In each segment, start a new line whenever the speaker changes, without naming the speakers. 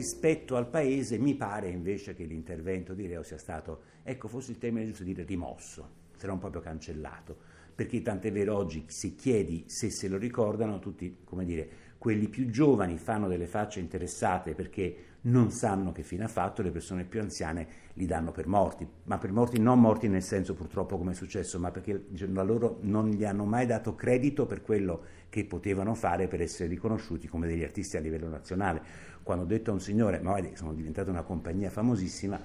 rispetto al paese mi pare invece che l'intervento di Reo sia stato, ecco forse il termine giusto dire rimosso, se non proprio cancellato, perché tant'è vero oggi se chiedi se se lo ricordano, tutti, come dire, quelli più giovani fanno delle facce interessate perché non sanno che fine ha fatto, le persone più anziane li danno per morti, ma per morti non morti nel senso purtroppo come è successo, ma perché a loro non gli hanno mai dato credito per quello che potevano fare per essere riconosciuti come degli artisti a livello nazionale. Quando ho detto a un signore, ma guardi, sono diventata una compagnia famosissima,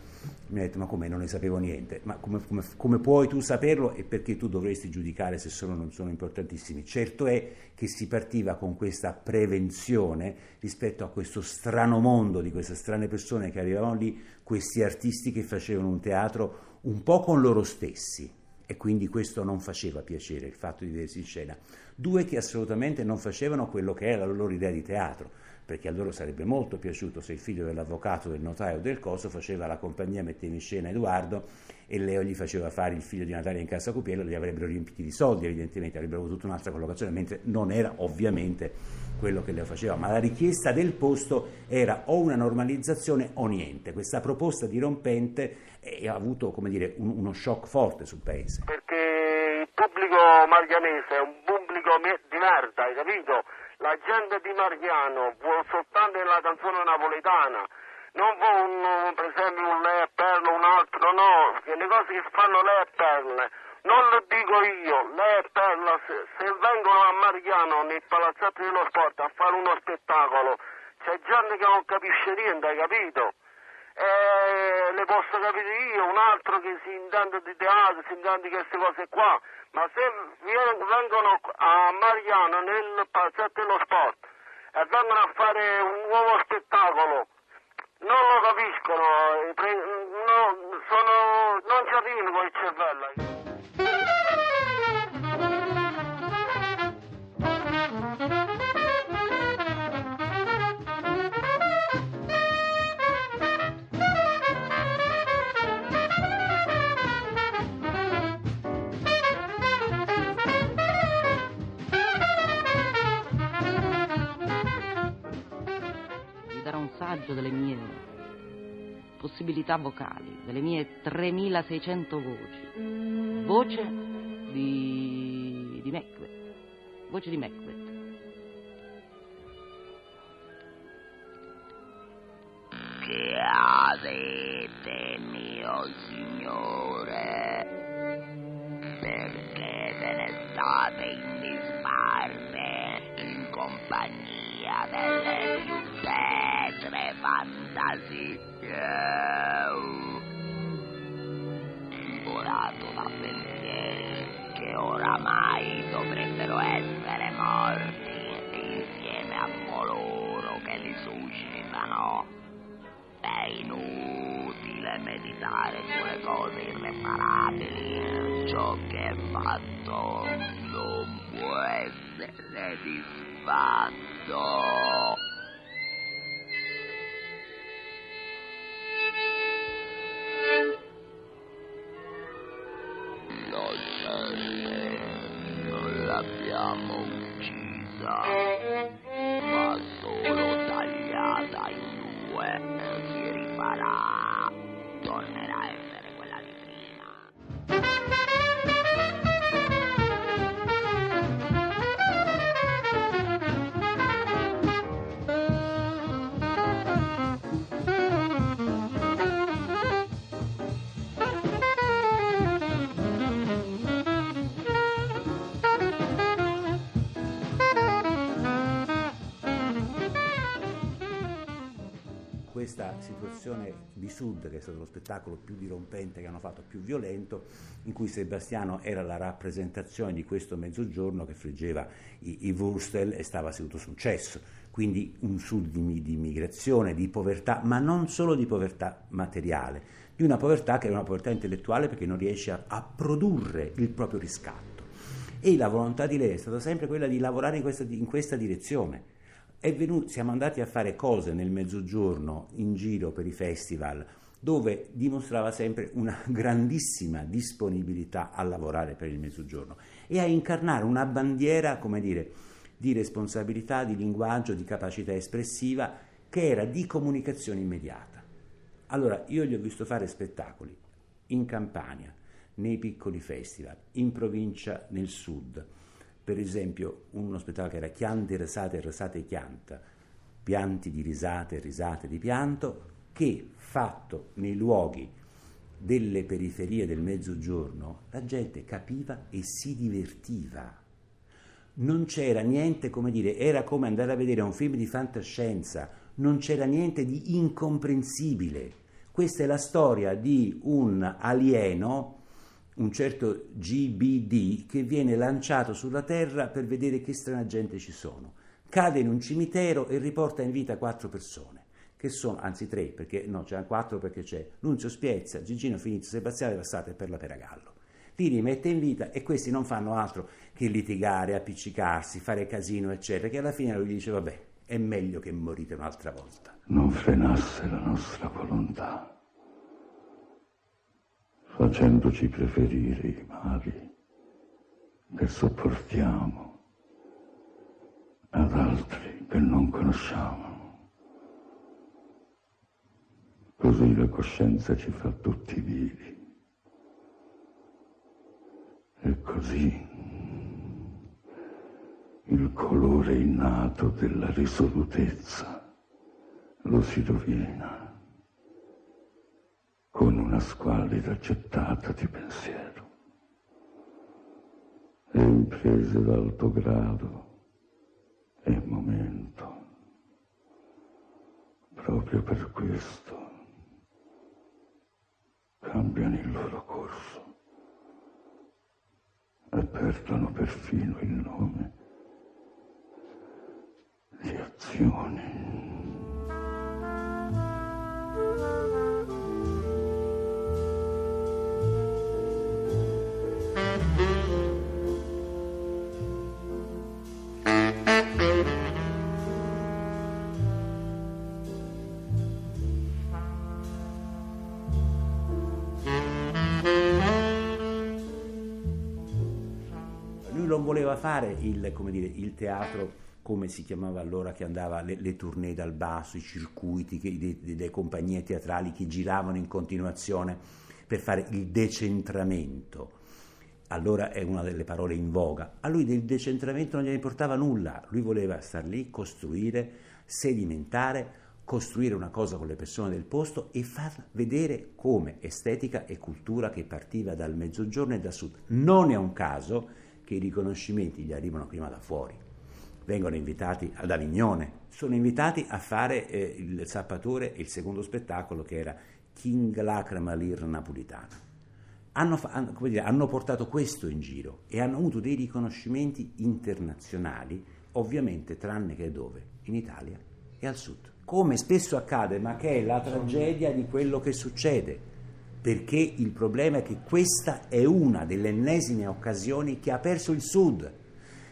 mi ha detto, ma come, non ne sapevo niente, ma come, come, come puoi tu saperlo e perché tu dovresti giudicare se sono o non sono importantissimi? Certo è che si partiva con questa prevenzione rispetto a questo strano mondo di queste strane persone che arrivavano lì, questi artisti che facevano un teatro un po' con loro stessi e quindi questo non faceva piacere, il fatto di vedersi in scena. Due che assolutamente non facevano quello che era la loro idea di teatro, perché a loro sarebbe molto piaciuto se il figlio dell'avvocato, del notaio del coso faceva la compagnia, metteva in scena Edoardo e Leo gli faceva fare il figlio di Natalia in casa Cupiello, li avrebbero riempiti di soldi evidentemente, avrebbero avuto tutta un'altra collocazione, mentre non era ovviamente quello che Leo faceva, ma la richiesta del posto era o una normalizzazione o niente. Questa proposta dirompente ha avuto dire, un, uno shock forte sul paese.
Perché il pubblico marianese è un pubblico di merda, hai capito? La gente di Mariano vuole soltanto la canzone napoletana, non vuole un, per esempio un lei e perle, un altro, no, perché le cose che fanno lei e perle, non lo dico io, lei e perla, se, se vengono a Mariano nel palazzetto dello sport a fare uno spettacolo, c'è gente che non capisce niente, hai capito? E le posso capire io, un altro che si intende di teatro, si intende di queste cose qua, ma se vengono a Mariano nel palazzetto dello sport e vengono a fare un nuovo spettacolo, non lo capiscono, no, sono, non ci arrivano con il cervello.
Assaggio delle mie possibilità vocali, delle mie 3600 voci. Voce di, di Macbeth. Voce di Macbeth.
Che avete, mio signore? Tetre fantasie? Divorato da pensieri che oramai dovrebbero essere morti insieme a coloro che li suscitano. È inutile meditare sulle cose irreparabili. Ciò che è fatto non può essere disfatto.
Questa situazione di Sud, che è stato lo spettacolo più dirompente che hanno fatto, più violento, in cui Sebastiano era la rappresentazione di questo mezzogiorno che friggeva i, i Wurstel e stava seduto sul cesso. Quindi un Sud di, di immigrazione, di povertà, ma non solo di povertà materiale, di una povertà che è una povertà intellettuale perché non riesce a, a produrre il proprio riscatto. E la volontà di lei è stata sempre quella di lavorare in questa, in questa direzione. Venuto, siamo andati a fare cose nel mezzogiorno in giro per i festival dove dimostrava sempre una grandissima disponibilità a lavorare per il mezzogiorno e a incarnare una bandiera, come dire, di responsabilità, di linguaggio, di capacità espressiva che era di comunicazione immediata. Allora, io gli ho visto fare spettacoli in Campania, nei piccoli festival, in provincia nel sud. Per esempio, uno spettacolo che era Chiante, risate, risate, chianta, pianti di risate, risate di pianto, che fatto nei luoghi delle periferie del mezzogiorno, la gente capiva e si divertiva. Non c'era niente, come dire, era come andare a vedere un film di fantascienza, non c'era niente di incomprensibile. Questa è la storia di un alieno, un certo GBD, che viene lanciato sulla Terra per vedere che strana gente ci sono. Cade in un cimitero e riporta in vita quattro persone che sono, anzi tre, perché no, c'erano quattro perché c'è Nunzio Spiezia, Gigino Finizio, Sebastiano Devassate e Perla Peragallo. Li rimette in vita e questi non fanno altro che litigare, appiccicarsi, fare casino, eccetera, che alla fine lui dice, vabbè, è meglio che morite un'altra volta.
Non frenasse la nostra volontà, facendoci preferire i mali che sopportiamo ad altri che non conosciamo. Così la coscienza ci fa tutti vivi. E così il colore innato della risolutezza lo si rovina con una squallida gettata di pensiero. E imprese d'alto grado e momento. Proprio per questo cambiano il loro corso e perdono perfino il nome di azione.
fare il, dire, il, teatro come si chiamava allora, che andava le, le tournée dal basso, i circuiti che, delle compagnie teatrali che giravano in continuazione per fare il decentramento. Allora è una delle parole in voga. A lui del decentramento non gli importava nulla, lui voleva star lì, costruire, sedimentare, costruire una cosa con le persone del posto e far vedere come estetica e cultura che partiva dal mezzogiorno e dal sud. Non è un caso che i riconoscimenti gli arrivano prima da fuori. Vengono invitati ad Avignone, sono invitati a fare eh, il Zappatore e il secondo spettacolo che era King Lacrima Lir Napolitana. Hanno, hanno, dire, hanno portato questo in giro e hanno avuto dei riconoscimenti internazionali, ovviamente tranne che dove? In Italia e al sud. Come spesso accade, ma che è la tragedia di quello che succede perché il problema è che questa è una delle ennesime occasioni che ha perso il Sud.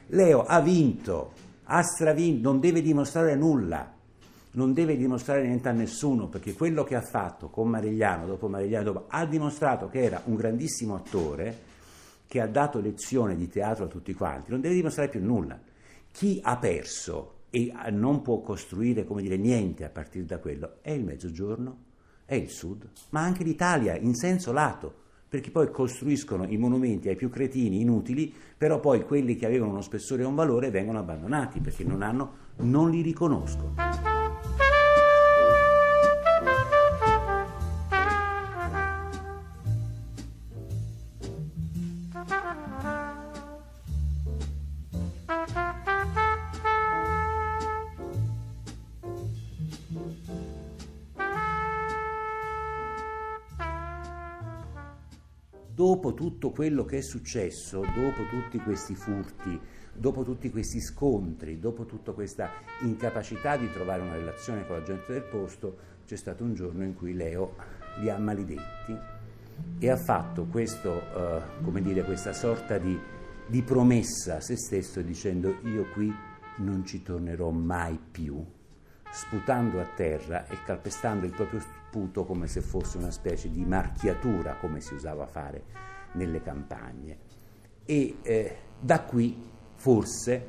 Leo ha vinto, ha stravinto, non deve dimostrare nulla, non deve dimostrare niente a nessuno, perché quello che ha fatto con Marigliano, dopo Marigliano, dopo, ha dimostrato che era un grandissimo attore, che ha dato lezione di teatro a tutti quanti, non deve dimostrare più nulla. Chi ha perso e non può costruire, come dire, niente a partire da quello, è il mezzogiorno è il Sud, ma anche l'Italia in senso lato, perché poi costruiscono i monumenti ai più cretini inutili, però poi quelli che avevano uno spessore e un valore vengono abbandonati perché non, hanno, non li riconoscono. Dopo tutto quello che è successo, dopo tutti questi furti, dopo tutti questi scontri, dopo tutta questa incapacità di trovare una relazione con la gente del posto, c'è stato un giorno in cui Leo li ha maledetti e ha fatto questo, uh, come dire, questa sorta di, di promessa a se stesso dicendo io qui non ci tornerò mai più, sputando a terra e calpestando il proprio sputo come se fosse una specie di marchiatura, come si usava a fare nelle campagne. E eh, da qui forse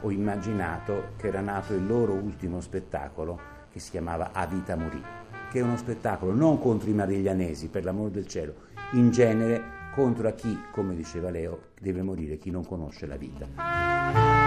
ho immaginato che era nato il loro ultimo spettacolo che si chiamava A Vita Morì, che è uno spettacolo non contro i mariglianesi, per l'amor del cielo, in genere contro a chi, come diceva Leo, deve morire chi non conosce la vita.